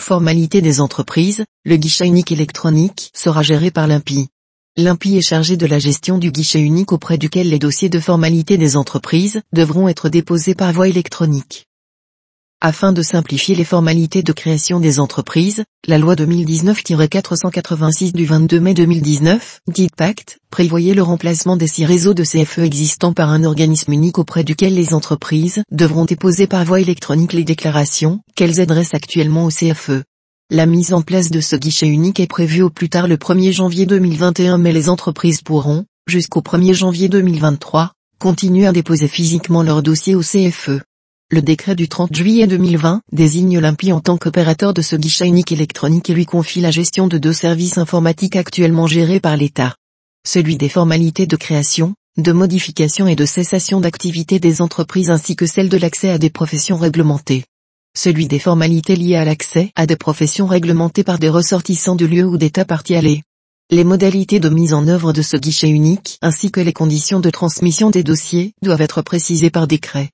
Formalité des entreprises, le guichet unique électronique sera géré par l'IMPI. L'IMPI est chargé de la gestion du guichet unique auprès duquel les dossiers de formalité des entreprises devront être déposés par voie électronique. Afin de simplifier les formalités de création des entreprises, la loi 2019-486 du 22 mai 2019, dite Pacte, prévoyait le remplacement des six réseaux de CFE existants par un organisme unique auprès duquel les entreprises devront déposer par voie électronique les déclarations qu'elles adressent actuellement au CFE. La mise en place de ce guichet unique est prévue au plus tard le 1er janvier 2021 mais les entreprises pourront, jusqu'au 1er janvier 2023, continuer à déposer physiquement leur dossier au CFE. Le décret du 30 juillet 2020 désigne l'IMPI en tant qu'opérateur de ce guichet unique électronique et lui confie la gestion de deux services informatiques actuellement gérés par l'État. Celui des formalités de création, de modification et de cessation d'activité des entreprises ainsi que celle de l'accès à des professions réglementées. Celui des formalités liées à l'accès à des professions réglementées par des ressortissants de lieu ou d'État partie allés. Les modalités de mise en œuvre de ce guichet unique ainsi que les conditions de transmission des dossiers doivent être précisées par décret.